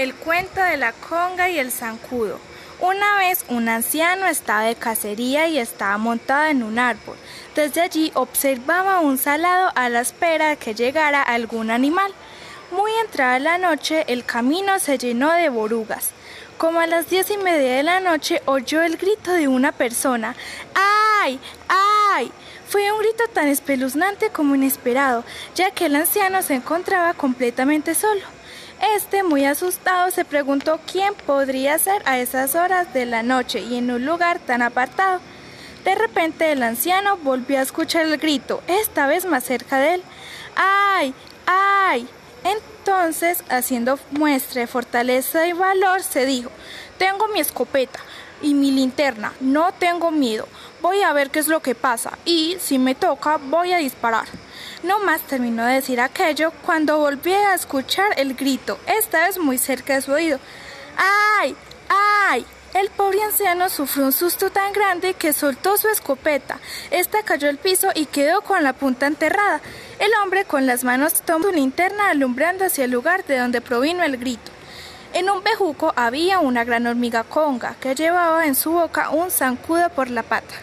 El cuento de la conga y el zancudo. Una vez un anciano estaba de cacería y estaba montado en un árbol. Desde allí observaba un salado a la espera de que llegara algún animal. Muy entrada la noche, el camino se llenó de borugas. Como a las diez y media de la noche oyó el grito de una persona. ¡Ay! ¡Ay! Fue un grito tan espeluznante como inesperado, ya que el anciano se encontraba completamente solo. Este, muy asustado, se preguntó quién podría ser a esas horas de la noche y en un lugar tan apartado. De repente el anciano volvió a escuchar el grito, esta vez más cerca de él. ¡Ay! ¡Ay! Entonces, haciendo muestra de fortaleza y valor, se dijo, tengo mi escopeta y mi linterna, no tengo miedo, voy a ver qué es lo que pasa y, si me toca, voy a disparar. No más terminó de decir aquello cuando volví a escuchar el grito, esta vez muy cerca de su oído. ¡Ay! ¡Ay! El pobre anciano sufrió un susto tan grande que soltó su escopeta. Esta cayó al piso y quedó con la punta enterrada. El hombre con las manos tomó su linterna alumbrando hacia el lugar de donde provino el grito. En un bejuco había una gran hormiga conga que llevaba en su boca un zancudo por la pata.